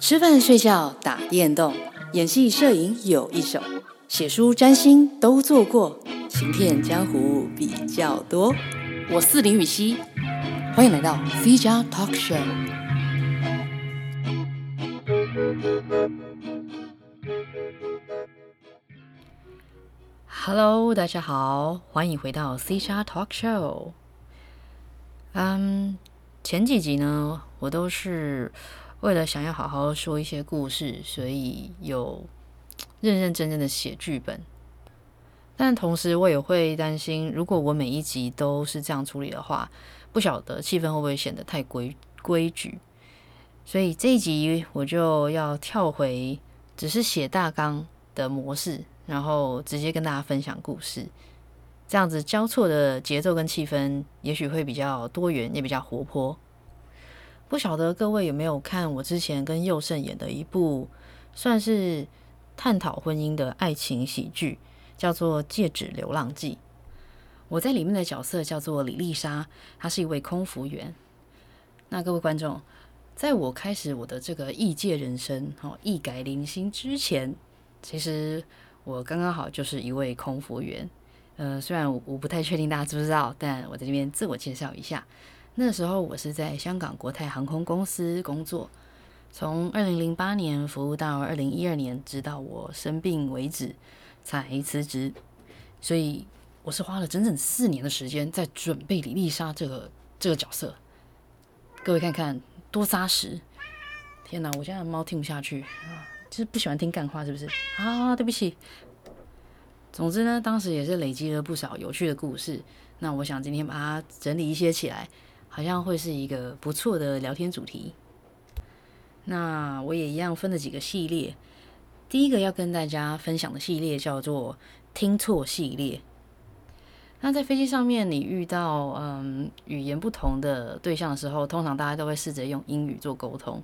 吃饭、睡觉、打电动、演戏、摄影有一手，写书、占星都做过，行骗江湖比较多。我是林雨熙，欢迎来到 C 加 Talk Show。Hello，大家好，欢迎回到 C 加 Talk Show。嗯，前几集呢，我都是。为了想要好好说一些故事，所以有认认真真的写剧本。但同时，我也会担心，如果我每一集都是这样处理的话，不晓得气氛会不会显得太规规矩。所以这一集我就要跳回只是写大纲的模式，然后直接跟大家分享故事。这样子交错的节奏跟气氛，也许会比较多元，也比较活泼。不晓得各位有没有看我之前跟佑胜演的一部算是探讨婚姻的爱情喜剧，叫做《戒指流浪记》。我在里面的角色叫做李丽莎，她是一位空服员。那各位观众，在我开始我的这个异界人生、哦一改零星之前，其实我刚刚好就是一位空服员。呃，虽然我不太确定大家知不知道，但我在这边自我介绍一下。那时候我是在香港国泰航空公司工作，从二零零八年服务到二零一二年，直到我生病为止才辞职。所以我是花了整整四年的时间在准备李丽莎这个这个角色。各位看看多扎实！天哪，我家的猫听不下去啊，就是不喜欢听干话，是不是？啊，对不起。总之呢，当时也是累积了不少有趣的故事。那我想今天把它整理一些起来。好像会是一个不错的聊天主题。那我也一样分了几个系列。第一个要跟大家分享的系列叫做“听错系列”。那在飞机上面，你遇到嗯语言不同的对象的时候，通常大家都会试着用英语做沟通。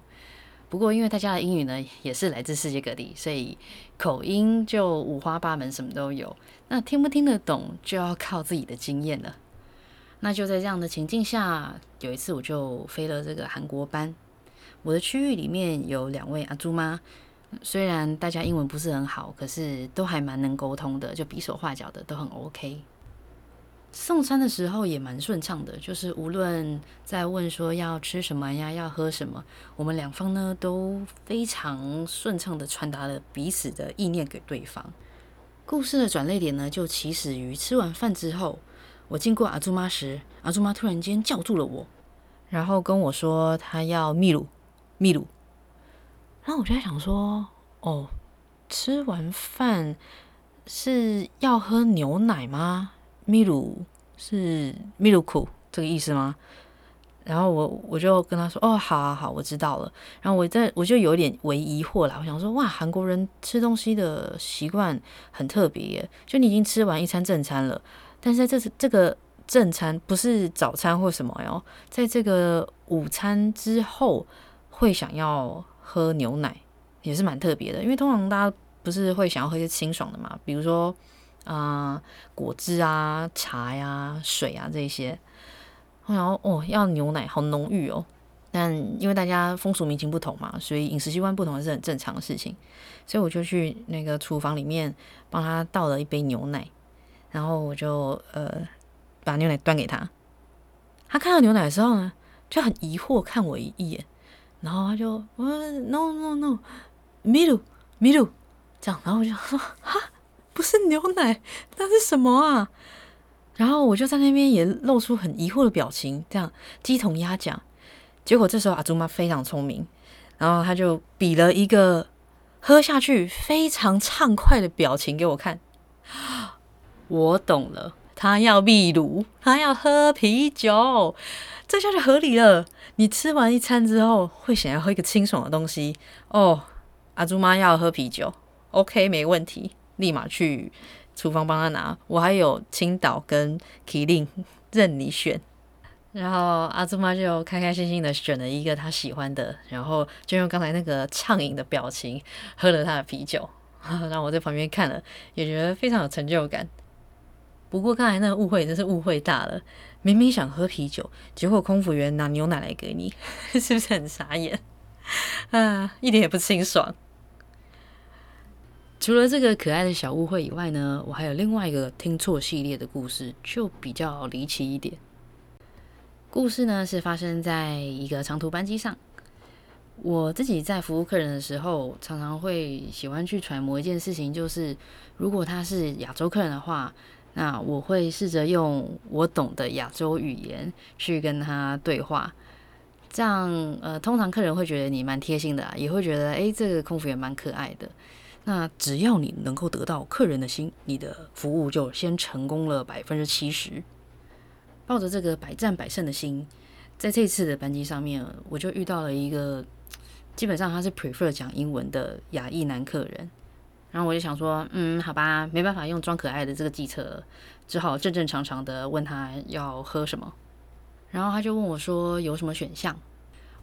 不过因为大家的英语呢也是来自世界各地，所以口音就五花八门，什么都有。那听不听得懂，就要靠自己的经验了。那就在这样的情境下，有一次我就飞了这个韩国班。我的区域里面有两位阿朱妈，虽然大家英文不是很好，可是都还蛮能沟通的，就比手画脚的都很 OK。送餐的时候也蛮顺畅的，就是无论在问说要吃什么呀，要喝什么，我们两方呢都非常顺畅的传达了彼此的意念给对方。故事的转捩点呢，就起始于吃完饭之后。我经过阿朱妈时，阿朱妈突然间叫住了我，然后跟我说她要秘鲁，秘鲁。然后我就在想说，哦，吃完饭是要喝牛奶吗？秘鲁是秘鲁库这个意思吗？然后我我就跟他说，哦，好好好，我知道了。然后我在我就有点为疑惑啦，我想说，哇，韩国人吃东西的习惯很特别，就你已经吃完一餐正餐了。但是这是这个正餐不是早餐或什么哟，在这个午餐之后会想要喝牛奶，也是蛮特别的。因为通常大家不是会想要喝一些清爽的嘛，比如说啊、果汁啊、茶呀、水啊这些。然后哦，要牛奶好浓郁哦。但因为大家风俗民情不同嘛，所以饮食习惯不同是很正常的事情。所以我就去那个厨房里面帮他倒了一杯牛奶。然后我就呃把牛奶端给他，他看到牛奶的时候呢，就很疑惑看我一眼，然后他就呃 no no no ミルミル这样，然后我就说哈不是牛奶，那是什么啊？然后我就在那边也露出很疑惑的表情，这样鸡同鸭讲。结果这时候阿朱妈非常聪明，然后他就比了一个喝下去非常畅快的表情给我看。 我懂了，他要秘鲁，他要喝啤酒，这下就合理了。你吃完一餐之后，会想要喝一个清爽的东西哦。阿朱妈要喝啤酒，OK，没问题，立马去厨房帮他拿。我还有青岛跟麒麟，任你选。然后阿朱妈就开开心心的选了一个她喜欢的，然后就用刚才那个畅饮的表情喝了他的啤酒，让我在旁边看了也觉得非常有成就感。不过刚才那个误会真是误会大了，明明想喝啤酒，结果空服员拿牛奶来给你，是不是很傻眼？啊，一点也不清爽。除了这个可爱的小误会以外呢，我还有另外一个听错系列的故事，就比较离奇一点。故事呢是发生在一个长途班机上。我自己在服务客人的时候，常常会喜欢去揣摩一件事情，就是如果他是亚洲客人的话，那我会试着用我懂的亚洲语言去跟他对话。这样，呃，通常客人会觉得你蛮贴心的啊，也会觉得，诶，这个空服员蛮可爱的。那只要你能够得到客人的心，你的服务就先成功了百分之七十。抱着这个百战百胜的心，在这次的班机上面，我就遇到了一个。基本上他是 prefer 讲英文的亚裔男客人，然后我就想说，嗯，好吧，没办法用装可爱的这个计策，只好正正常常的问他要喝什么，然后他就问我说有什么选项，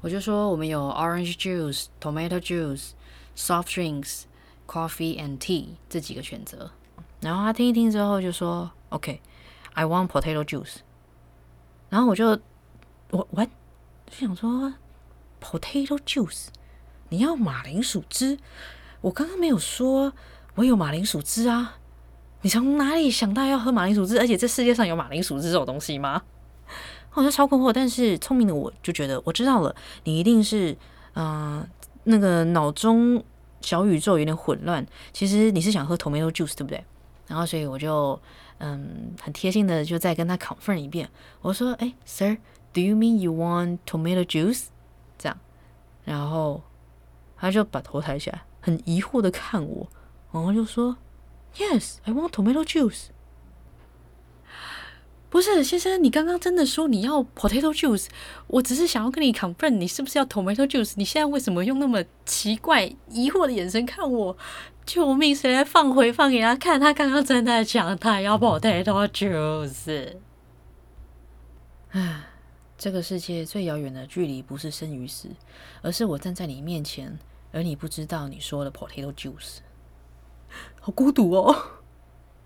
我就说我们有 orange juice、tomato juice、soft drinks、coffee and tea 这几个选择，然后他听一听之后就说，OK，I want potato juice，然后我就我我就想说 potato juice。你要马铃薯汁？我刚刚没有说我有马铃薯汁啊！你从哪里想到要喝马铃薯汁？而且这世界上有马铃薯汁这种东西吗？我就超困惑。但是聪明的我就觉得我知道了，你一定是嗯、那个脑中小宇宙有点混乱。其实你是想喝 tomato juice 对不对？然后所以我就嗯很贴心的就再跟他 confirm 一遍。我说：“哎，Sir，do you mean you want tomato juice？” 这样，然后。他就把头抬起来，很疑惑的看我，然后就说：“Yes, I want tomato juice。”不是先生，你刚刚真的说你要 potato juice？我只是想要跟你 confirm，你是不是要 tomato juice？你现在为什么用那么奇怪、疑惑的眼神看我？救命！谁来放回放给他看？他刚刚真的讲他要 potato juice。唉，这个世界最遥远的距离不是生与死，而是我站在你面前。而你不知道你说的 potato juice，好孤独哦。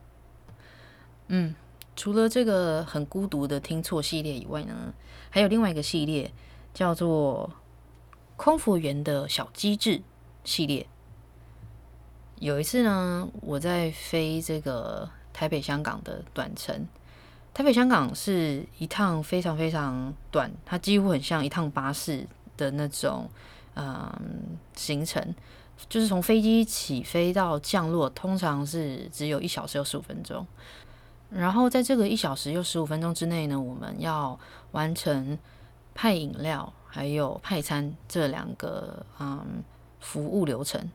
嗯，除了这个很孤独的听错系列以外呢，还有另外一个系列叫做空服员的小机智系列。有一次呢，我在飞这个台北香港的短程，台北香港是一趟非常非常短，它几乎很像一趟巴士的那种。嗯，行程就是从飞机起飞到降落，通常是只有一小时又十五分钟。然后在这个一小时又十五分钟之内呢，我们要完成派饮料还有派餐这两个嗯服务流程。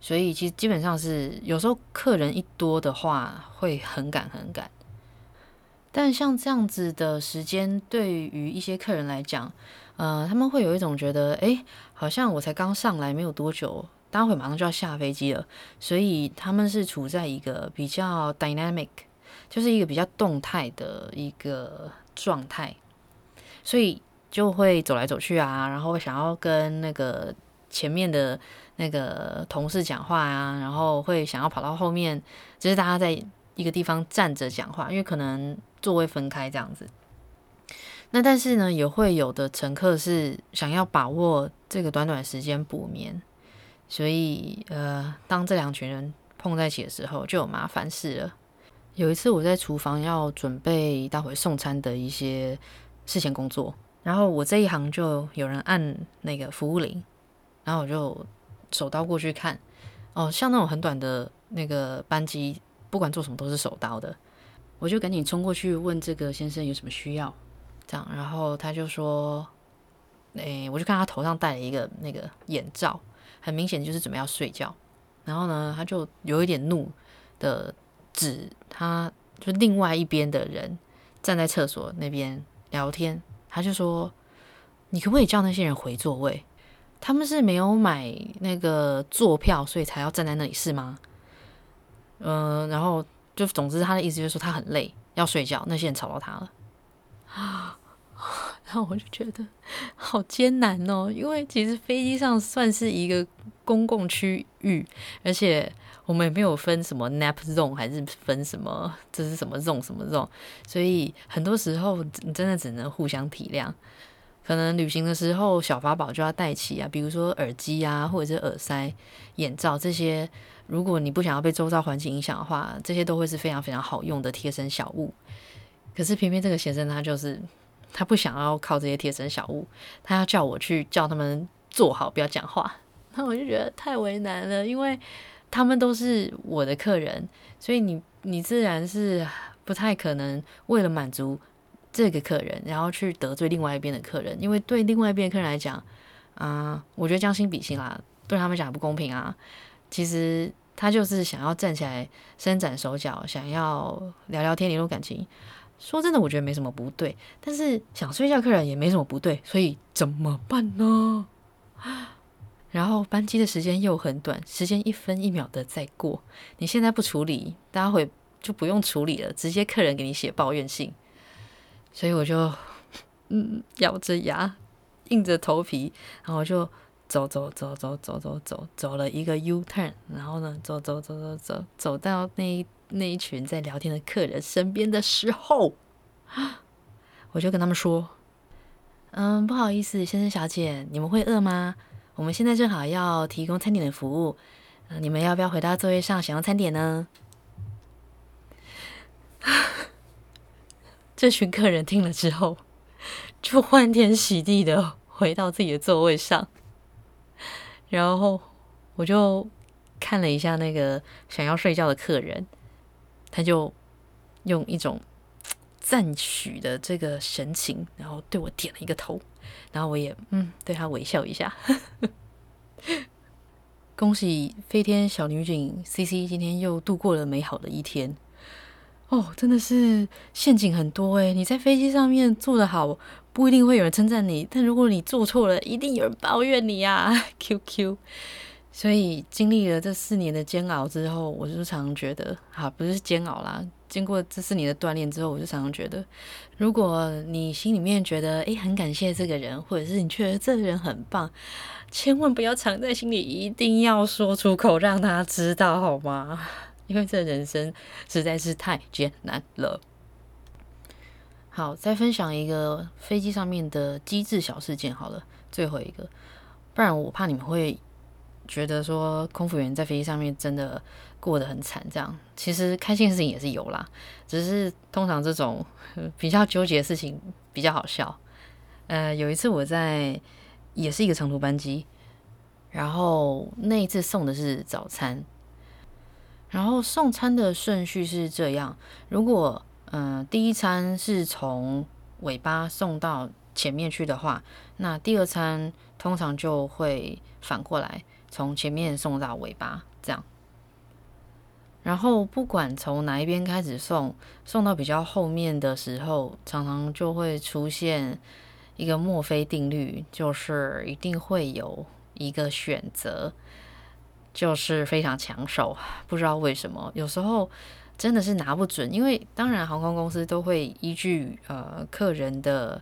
所以其实基本上是有时候客人一多的话会很赶很赶。但像这样子的时间，对于一些客人来讲，呃，他们会有一种觉得，诶，好像我才刚上来没有多久，待会马上就要下飞机了，所以他们是处在一个比较 dynamic，就是一个比较动态的一个状态，所以就会走来走去啊，然后想要跟那个前面的那个同事讲话啊，然后会想要跑到后面，就是大家在一个地方站着讲话，因为可能座位分开这样子。那但是呢，也会有的乘客是想要把握这个短短时间补眠，所以呃，当这两群人碰在一起的时候，就有麻烦事了。有一次我在厨房要准备待会送餐的一些事前工作，然后我这一行就有人按那个服务铃，然后我就手刀过去看，哦，像那种很短的那个班机，不管做什么都是手刀的，我就赶紧冲过去问这个先生有什么需要。这样，然后他就说：“诶、我就看他头上戴了一个那个眼罩，很明显就是准备要睡觉。然后呢，他就有一点怒的指他，就另外一边的人站在厕所那边聊天。他就说：‘你可不可以叫那些人回座位？他们是没有买那个坐票，所以才要站在那里，是吗？’嗯、然后就总之他的意思就是说他很累，要睡觉。那些人吵到他了啊。”然后我就觉得好艰难哦，因为其实飞机上算是一个公共区域，而且我们也没有分什么 nap zone，还是分什么这是什么 zone 什么 zone，所以很多时候真的只能互相体谅。可能旅行的时候小法宝就要带齐啊，比如说耳机啊，或者是耳塞、眼罩这些。如果你不想要被周遭环境影响的话，这些都会是非常非常好用的贴身小物。可是偏偏这个先生他就是他不想要靠这些贴身小物，他要叫我去叫他们坐好，不要讲话。那我就觉得太为难了，因为他们都是我的客人，所以你你自然是不太可能为了满足这个客人，然后去得罪另外一边的客人，因为对另外一边客人来讲，啊、我觉得将心比心啦，对他们讲不公平啊。其实。他就是想要站起来伸展手脚，想要聊聊天、联络感情。说真的，我觉得没什么不对。但是想睡觉客人也没什么不对，所以怎么办呢？然后班机的时间又很短，时间一分一秒的在过。你现在不处理，待会就不用处理了，直接客人给你写抱怨信。所以我就嗯咬着牙，硬着头皮，然后就。走走走走走走走走了一个 U turn，然后呢，走走走走走走到那一那一群在聊天的客人身边的时候，我就跟他们说：“嗯，不好意思，先生小姐，你们会饿吗？我们现在正好要提供餐点的服务，你们要不要回到座位上享用餐点呢？” 这群客人听了之后，就欢天喜地的回到自己的座位上。然后我就看了一下那个想要睡觉的客人，他就用一种赞许的这个神情，然后对我点了一个头，然后我也嗯对他微笑一下。恭喜飞天小女警 CC 今天又度过了美好的一天。哦，真的是陷阱很多诶，你在飞机上面做得好，不一定会有人称赞你，但如果你做错了，一定有人抱怨你呀。QQ，所以经历了这四年的煎熬之后，我就常常觉得，啊，不是煎熬啦，经过这四年的锻炼之后，我就常常觉得，如果你心里面觉得，诶，很感谢这个人，或者是你觉得这个人很棒，千万不要藏在心里，一定要说出口，让他知道，好吗？因为这人生实在是太艰难了。好，再分享一个飞机上面的机智小事件好了，最后一个，不然我怕你们会觉得说空服员在飞机上面真的过得很惨。这样其实开心的事情也是有啦，只是通常这种 比较纠结的事情比较好笑。呃，有一次我在也是一个长途班机，然后那一次送的是早餐。然后送餐的顺序是这样：如果嗯、呃、第一餐是从尾巴送到前面去的话，那第二餐通常就会反过来从前面送到尾巴这样。然后不管从哪一边开始送，送到比较后面的时候，常常就会出现一个墨菲定律，就是一定会有一个选择。就是非常抢手，不知道为什么，有时候真的是拿不准。因为当然航空公司都会依据呃客人的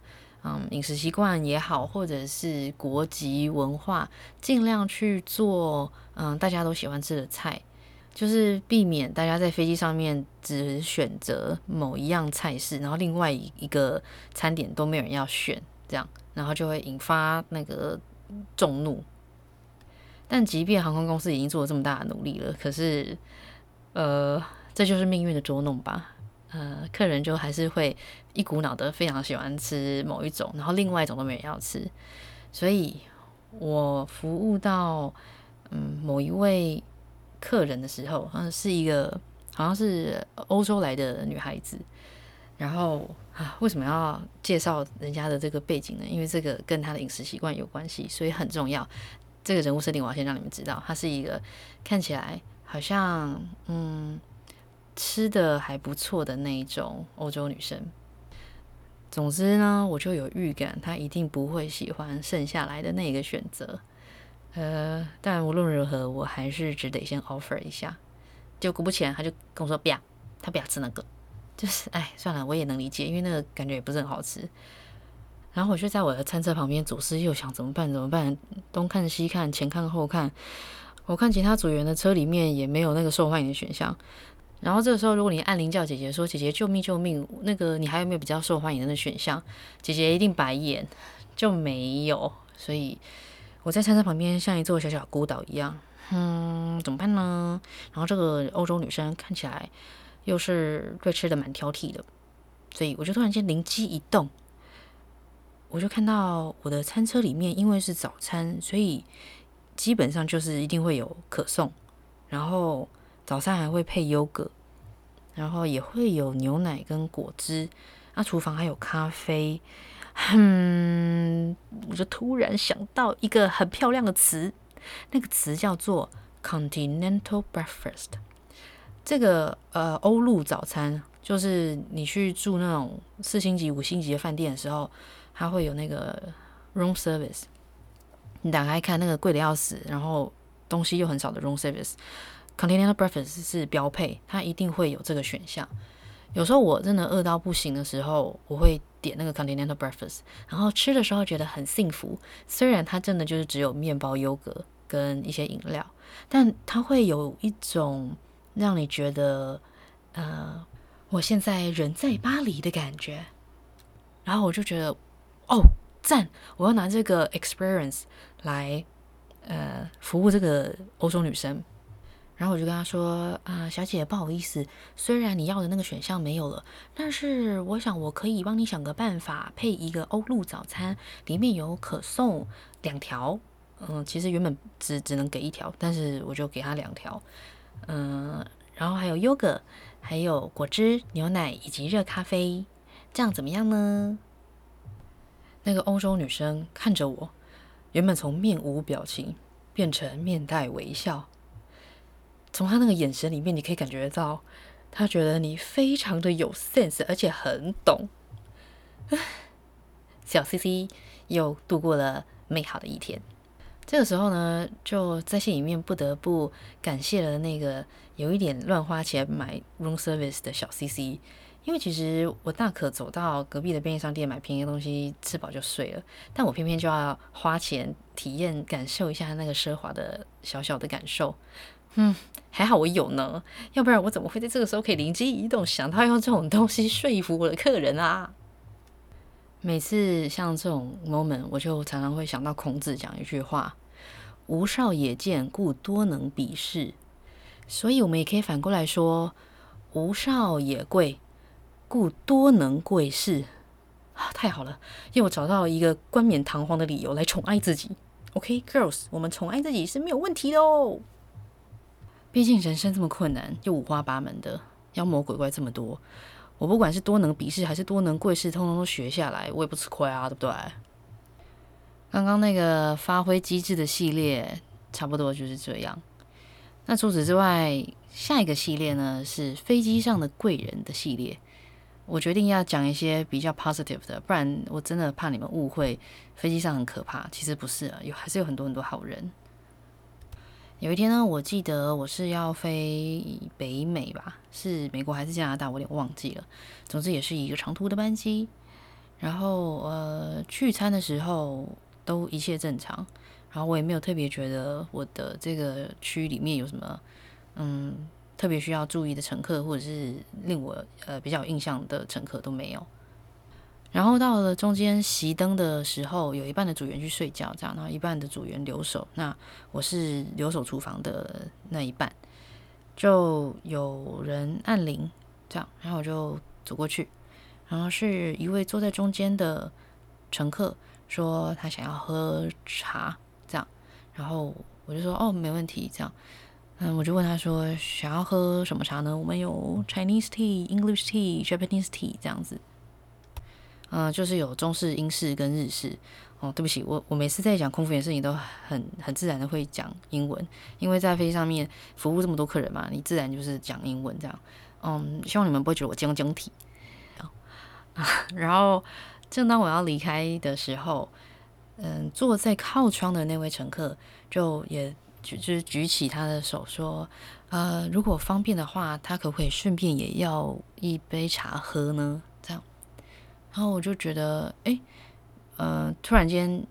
嗯饮食习惯也好，或者是国籍文化，尽量去做嗯大家都喜欢吃的菜，就是避免大家在飞机上面只选择某一样菜式，然后另外一个餐点都没有人要选，这样然后就会引发那个众怒。但即便航空公司已经做了这么大的努力了，可是，呃，这就是命运的捉弄吧。呃，客人就还是会一股脑的非常喜欢吃某一种，然后另外一种都没人要吃。所以我服务到嗯某一位客人的时候，好像是一个好像是欧洲来的女孩子。然后啊，为什么要介绍人家的这个背景呢？因为这个跟她的饮食习惯有关系，所以很重要。这个人物设定，我要先让你们知道，她是一个看起来好像嗯吃的还不错的那一种欧洲女生。总之呢，我就有预感，她一定不会喜欢剩下来的那个选择。呃，但无论如何，我还是只得先 offer 一下。就果不其然，他就跟我说不要，他不要吃那个。就是哎，算了，我也能理解，因为那个感觉也不是很好吃。然后我就在我的餐车旁边左思右想，怎么办？怎么办？东看西看，前看后看。我看其他组员的车里面也没有那个受欢迎的选项。然后这个时候，如果你按铃叫姐姐说：“姐姐，救命救命！”那个你还有没有比较受欢迎的选项？姐姐一定白眼，就没有，所以我在餐车旁边像一座小小孤岛一样。嗯，怎么办呢？然后这个欧洲女生看起来又是对吃的蛮挑剔的，所以我就突然间灵机一动，我就看到我的餐车里面，因为是早餐，所以基本上就是一定会有可颂，然后早餐还会配优格，然后也会有牛奶跟果汁，那厨房还有咖啡。嗯，我就突然想到一个很漂亮的词。那个词叫做 Continental Breakfast，这个呃欧陆早餐，就是你去住那种四星级、五星级的饭店的时候，它会有那个 room service。你打开看，那个贵的要死，然后东西又很少的 room service Continental Breakfast 是标配，它一定会有这个选项。有时候我真的饿到不行的时候，我会点那个 Continental Breakfast，然后吃的时候觉得很幸福。虽然它真的就是只有面包、优格跟一些饮料，但它会有一种让你觉得，呃，我现在人在巴黎的感觉。然后我就觉得，哦，赞！我要拿这个 experience 来，呃，服务这个欧洲女生。然后我就跟他说：“啊、小姐，不好意思，虽然你要的那个选项没有了，但是我想我可以帮你想个办法，配一个欧陆早餐，里面有可颂两条。嗯，其实原本只只能给一条，但是我就给他两条。嗯，然后还有优格，还有果汁、牛奶以及热咖啡，这样怎么样呢？”那个欧洲女生看着我，原本从面无表情变成面带微笑。从他那个眼神里面，你可以感觉到，他觉得你非常的有 sense，而且很懂。小 CC 又度过了美好的一天。这个时候呢，就在心里面不得不感谢了那个有一点乱花钱买 room service 的小 CC，因为其实我大可走到隔壁的便利商店买便宜的东西，吃饱就睡了，但我偏偏就要花钱体验感受一下那个奢华的小小的感受。嗯，还好我有呢，要不然我怎么会在这个时候可以灵机一动，想到用这种东西说服我的客人啊？每次像这种 moment，我就常常会想到孔子讲一句话：“吾少也贱，故多能鄙视。”所以，我们也可以反过来说：“吾少也贵，故多能贵事。”啊，太好了，又找到一个冠冕堂皇的理由来宠爱自己。OK，girls，我们宠爱自己是没有问题的哦。毕竟人生这么困难，又五花八门的妖魔鬼怪这么多，我不管是多能鄙视还是多能贵视，通通都学下来，我也不吃亏啊，对不对？刚刚那个发挥机智的系列，差不多就是这样。那除此之外，下一个系列呢是飞机上的贵人的系列。我决定要讲一些比较 positive 的，不然我真的怕你们误会飞机上很可怕。其实不是啊，有还是有很多很多好人。有一天呢，我记得我是要飞北美吧，是美国还是加拿大，我有点忘记了。总之也是一个长途的班机。然后呃，聚餐的时候都一切正常，然后我也没有特别觉得我的这个区里面有什么嗯特别需要注意的乘客，或者是令我呃比较有印象的乘客都没有。然后到了中间熄灯的时候，有一半的组员去睡觉，这样，然后一半的组员留守。那我是留守厨房的那一半，就有人按铃，这样，然后我就走过去，然后是一位坐在中间的乘客说他想要喝茶，这样，然后我就说哦，没问题，这样，嗯，我就问他说想要喝什么茶呢？我们有 Chinese tea、English tea、Japanese tea 这样子。嗯、就是有中式、英式跟日式。哦，对不起，我我每次在讲空服员的事情都很很自然的会讲英文，因为在飞机上面服务这么多客人嘛，你自然就是讲英文这样。嗯，希望你们不会觉得我僵僵体。然后正当我要离开的时候，嗯，坐在靠窗的那位乘客就也举就是举起他的手说，呃，如果方便的话，他可不可以顺便也要一杯茶喝呢？然后我就觉得，哎，呃，突然间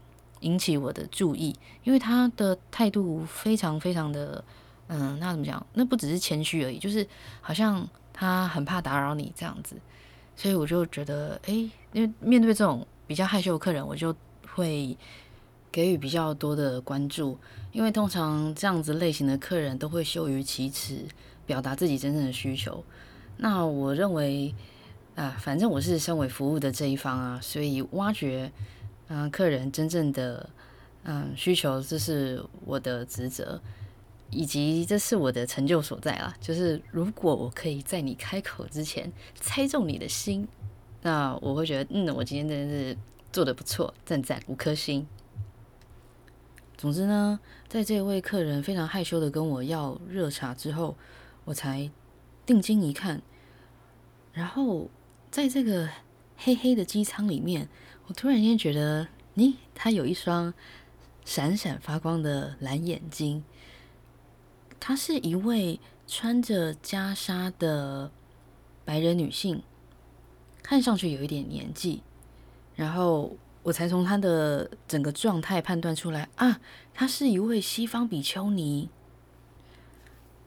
引起我的注意，因为他的态度非常非常的，嗯、那怎么讲？那不只是谦虚而已，就是好像他很怕打扰你这样子。所以我就觉得，哎，因为面对这种比较害羞的客人，我就会给予比较多的关注，因为通常这样子类型的客人都会羞于启齿，表达自己真正的需求。那我认为，啊，反正我是身为服务的这一方啊，所以挖掘，嗯、客人真正的嗯需求，这是我的职责，以及这是我的成就所在啦。就是如果我可以在你开口之前猜中你的心，那我会觉得，嗯，我今天真的是做得不错，赞赞五颗星。总之呢，在这位客人非常害羞的跟我要热茶之后，我才定睛一看，然后在这个黑黑的机舱里面，我突然间觉得，咦，他有一双闪闪发光的蓝眼睛。她是一位穿着袈裟的白人女性，看上去有一点年纪，然后。我才从他的整个状态判断出来啊，他是一位西方比丘尼。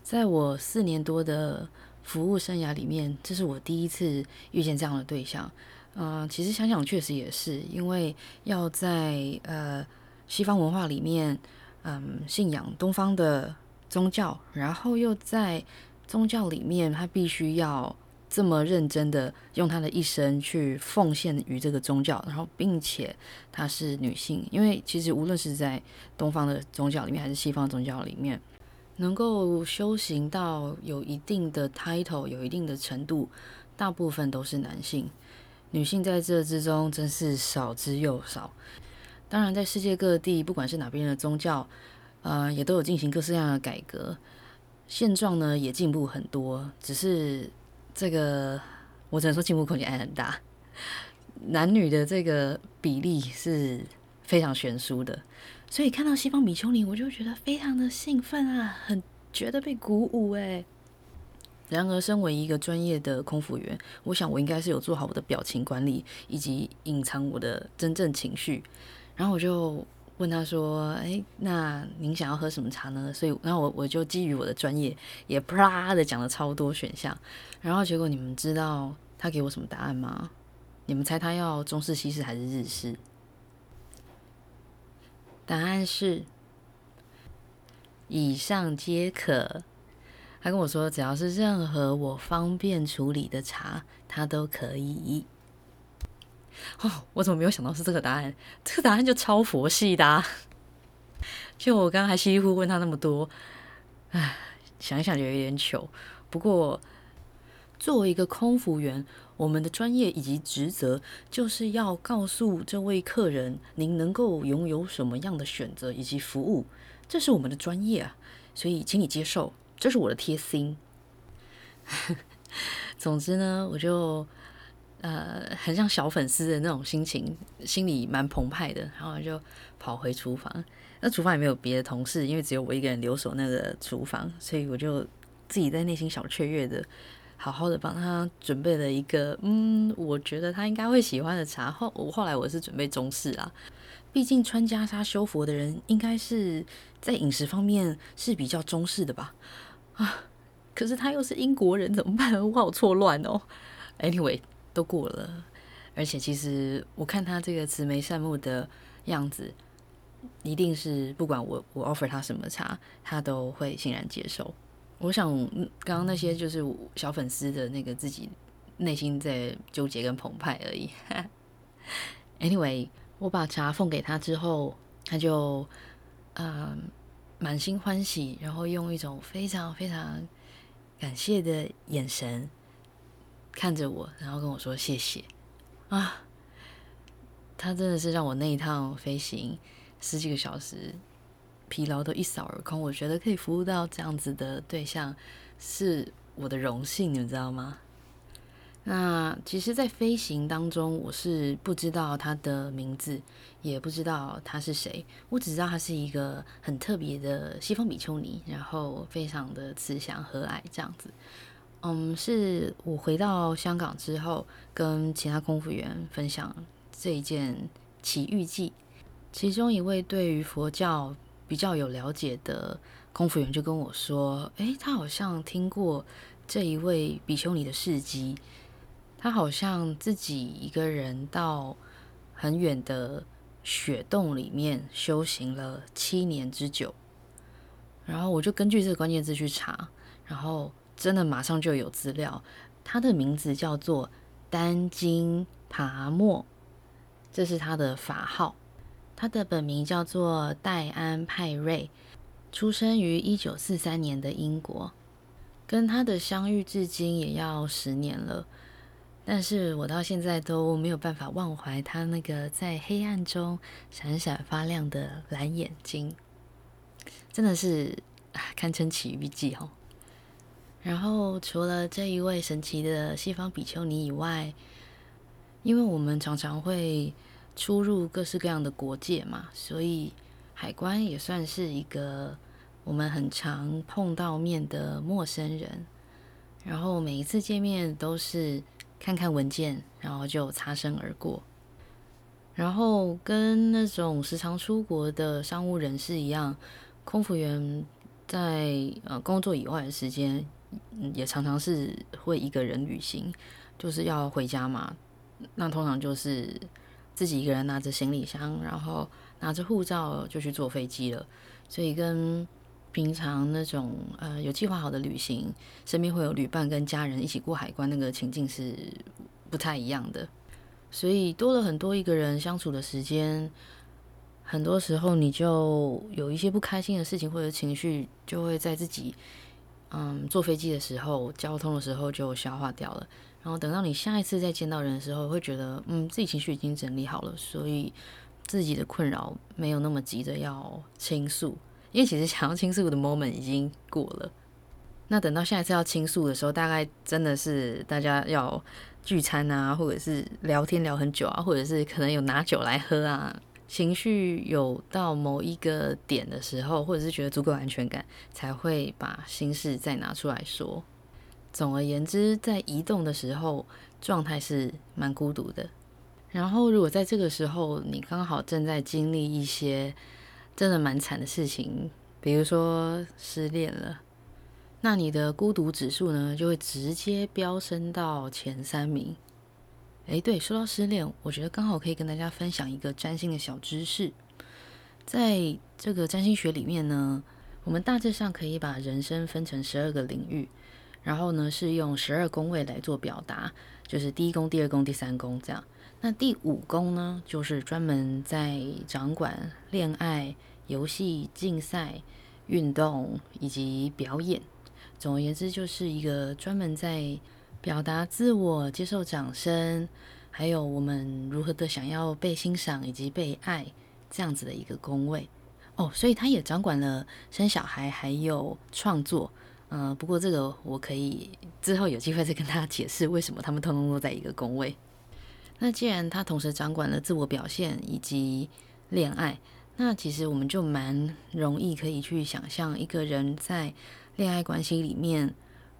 在我四年多的服务生涯里面，这是我第一次遇见这样的对象。嗯、其实想想确实也是，因为要在呃西方文化里面，嗯，信仰东方的宗教，然后又在宗教里面，他必须要。这么认真的用她的一生去奉献于这个宗教，然后并且她是女性，因为其实无论是在东方的宗教里面还是西方宗教里面，能够修行到有一定的 title、有一定的程度，大部分都是男性，女性在这之中真是少之又少。当然，在世界各地，不管是哪边的宗教，呃，也都有进行各式各样的改革，现状呢也进步很多，只是。这个我只能说进步空间还很大，男女的这个比例是非常悬殊的，所以看到西方比丘尼，我就觉得非常的兴奋啊，很觉得被鼓舞哎。然而，身为一个专业的空服员，我想我应该是有做好我的表情管理，以及隐藏我的真正情绪，然后我就。问他说：“哎，那您想要喝什么茶呢？”所以，然后我我就基于我的专业，也啪的讲了超多选项。然后结果你们知道他给我什么答案吗？你们猜他要中式、西式还是日式？答案是以上皆可。他跟我说，只要是任何我方便处理的茶，他都可以。哦，我怎么没有想到是这个答案？这个答案就超佛系的啊。就我刚刚还稀里糊涂问他那么多，唉，想一想就有点糗。不过，作为一个空服员，我们的专业以及职责就是要告诉这位客人，您能够拥有什么样的选择以及服务，这是我们的专业啊。所以，请你接受，这是我的贴心。总之呢，我就。呃，很像小粉丝的那种心情，心里蛮澎湃的，然后就跑回厨房。那厨房也没有别的同事，因为只有我一个人留守那个厨房，所以我就自己在内心小雀跃的，好好的帮他准备了一个，嗯，我觉得他应该会喜欢的茶。后我后来我是准备中式啊，毕竟穿袈裟修佛的人，应该是在饮食方面是比较中式的吧？啊，可是他又是英国人，怎么办？我好错乱哦。Anyway。都过了，而且其实我看他这个慈眉善目的样子，一定是不管我我 offer 他什么茶，他都会欣然接受。我想刚刚那些就是小粉丝的那个自己内心在纠结跟澎湃而已。Anyway，我把茶奉给他之后，他就嗯满心欢喜，然后用一种非常非常感谢的眼神。看着我，然后跟我说谢谢啊！他真的是让我那一趟飞行十几个小时疲劳都一扫而空。我觉得可以服务到这样子的对象是我的荣幸，你们知道吗？那其实，在飞行当中，我是不知道他的名字，也不知道他是谁，我只知道他是一个很特别的西方比丘尼，然后非常的慈祥和蔼这样子。嗯，是我回到香港之后，跟其他空服员分享这一件奇遇记。其中一位对于佛教比较有了解的空服员就跟我说：“诶，他好像听过这一位比丘尼的事迹。他好像自己一个人到很远的雪洞里面修行了七年之久。然后我就根据这个关键字去查，然后真的马上就有资料。他的名字叫做丹津爬莫，这是他的法号。他的本名叫做戴安派瑞，出生于一九四三年的英国。跟他的相遇至今也要十年了，但是我到现在都没有办法忘怀他那个在黑暗中闪闪发亮的蓝眼睛，真的是堪称奇遇记哦。然后除了这一位神奇的西方比丘尼以外，因为我们常常会出入各式各样的国界嘛，所以海关也算是一个我们很常碰到面的陌生人。然后每一次见面都是看看文件，然后就擦身而过。然后跟那种时常出国的商务人士一样，空服员在呃工作以外的时间，也常常是会一个人旅行，就是要回家嘛。那通常就是自己一个人拿着行李箱，然后拿着护照就去坐飞机了。所以跟平常那种呃有计划好的旅行，身边会有旅伴跟家人一起过海关那个情境是不太一样的。所以多了很多一个人相处的时间，很多时候你就有一些不开心的事情或者情绪，就会在自己。嗯，坐飞机的时候，交通的时候就消化掉了。然后等到你下一次再见到人的时候，会觉得，嗯，自己情绪已经整理好了，所以自己的困扰没有那么急着要倾诉。因为其实想要倾诉的 moment 已经过了。那等到下一次要倾诉的时候，大概真的是大家要聚餐啊，或者是聊天聊很久啊，或者是可能有拿酒来喝啊。情绪有到某一个点的时候，或者是觉得足够安全感，才会把心事再拿出来说。总而言之，在移动的时候，状态是蛮孤独的。然后，如果在这个时候你刚好正在经历一些真的蛮惨的事情，比如说失恋了，那你的孤独指数呢，就会直接飙升到前三名。诶，对，说到失恋，我觉得刚好可以跟大家分享一个占星的小知识。在这个占星学里面呢，我们大致上可以把人生分成十二个领域，然后呢是用十二宫位来做表达，就是第一宫、第二宫、第三宫这样。那第五宫呢，就是专门在掌管恋爱、游戏、竞赛、运动以及表演。总而言之，就是一个专门在表达自我、接受掌声，还有我们如何的想要被欣赏以及被爱这样子的一个宫位哦，所以他也掌管了生小孩还有创作。嗯、不过这个我可以之后有机会再跟大家解释为什么他们通通都在一个宫位。那既然他同时掌管了自我表现以及恋爱，那其实我们就蛮容易可以去想象一个人在恋爱关系里面，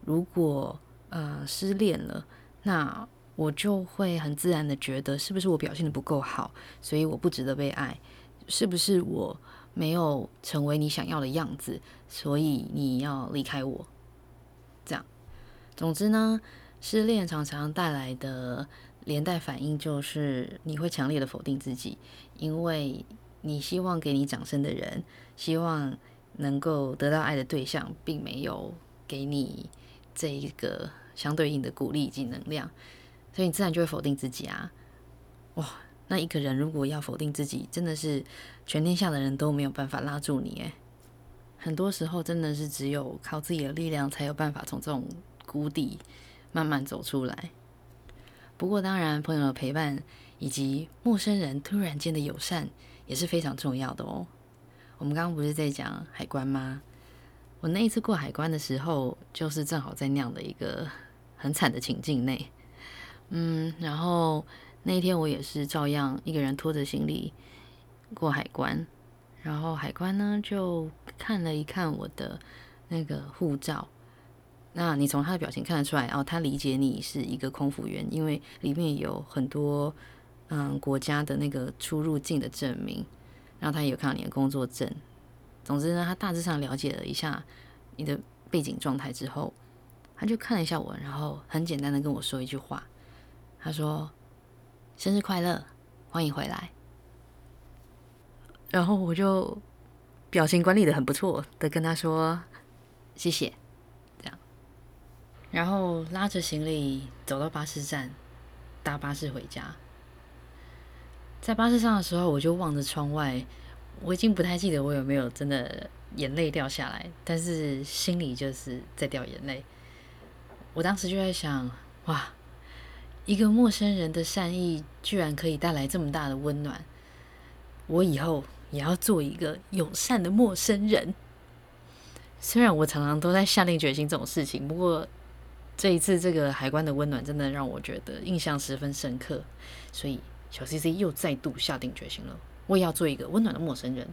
如果呃，失恋了，那我就会很自然的觉得，是不是我表现得不够好，所以我不值得被爱？是不是我没有成为你想要的样子，所以你要离开我？这样，总之呢，失恋常常带来的连带反应就是你会强烈的否定自己，因为你希望给你掌声的人，希望能够得到爱的对象，并没有给你这一个。相对应的鼓励以及能量，所以你自然就会否定自己啊！哇，那一个人如果要否定自己，真的是全天下的人都没有办法拉住你诶。很多时候真的是只有靠自己的力量，才有办法从这种谷底慢慢走出来。不过当然，朋友的陪伴以及陌生人突然间的友善也是非常重要的哦。我们刚刚不是在讲海关吗？我那一次过海关的时候，就是正好在那样的一个。很惨的情境内，嗯，然后那一天我也是照样一个人拖着行李过海关，然后海关呢就看了一看我的那个护照，那你从他的表情看得出来哦，他理解你是一个空服员，因为里面有很多嗯国家的那个出入境的证明，然后他也有看到你的工作证，总之呢，他大致上了解了一下你的背景状态之后。他就看了一下我，然后很简单的跟我说一句话，他说：“生日快乐，欢迎回来。”然后我就表情管理的很不错的跟他说谢谢，这样，然后拉着行李走到巴士站，搭巴士回家。在巴士上的时候，我就望着窗外，我已经不太记得我有没有真的眼泪掉下来，但是心里就是在掉眼泪。我当时就在想，哇，一个陌生人的善意居然可以带来这么大的温暖，我以后也要做一个友善的陌生人。虽然我常常都在下定决心这种事情，不过这一次这个海关的温暖真的让我觉得印象十分深刻，所以小 CC 又再度下定决心了，我也要做一个温暖的陌生人。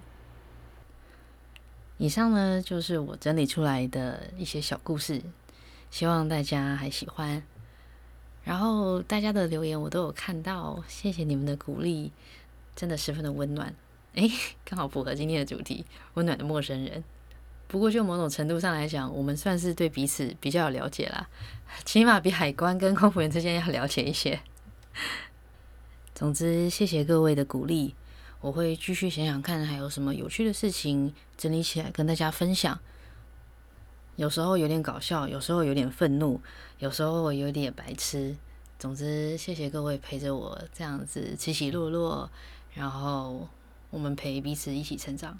以上呢，就是我整理出来的一些小故事。希望大家还喜欢，然后大家的留言我都有看到，谢谢你们的鼓励，真的十分的温暖。诶，刚好符合今天的主题——温暖的陌生人。不过就某种程度上来讲，我们算是对彼此比较有了解啦，起码比海关跟空服员之间要了解一些。总之，谢谢各位的鼓励，我会继续想想看还有什么有趣的事情整理起来跟大家分享。有时候有点搞笑，有时候有点愤怒，有时候有点白痴。总之，谢谢各位陪着我这样子起起落落，然后我们陪彼此一起成长。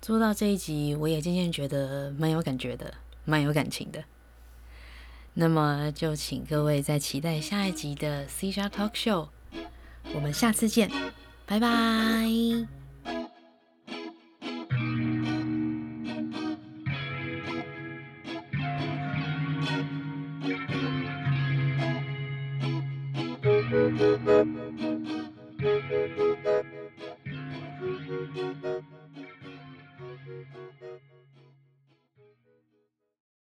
做到这一集，我也渐渐觉得蛮有感觉的，蛮有感情的。那么就请各位再期待下一集的 C HR Talk Show，我们下次见，拜拜。Música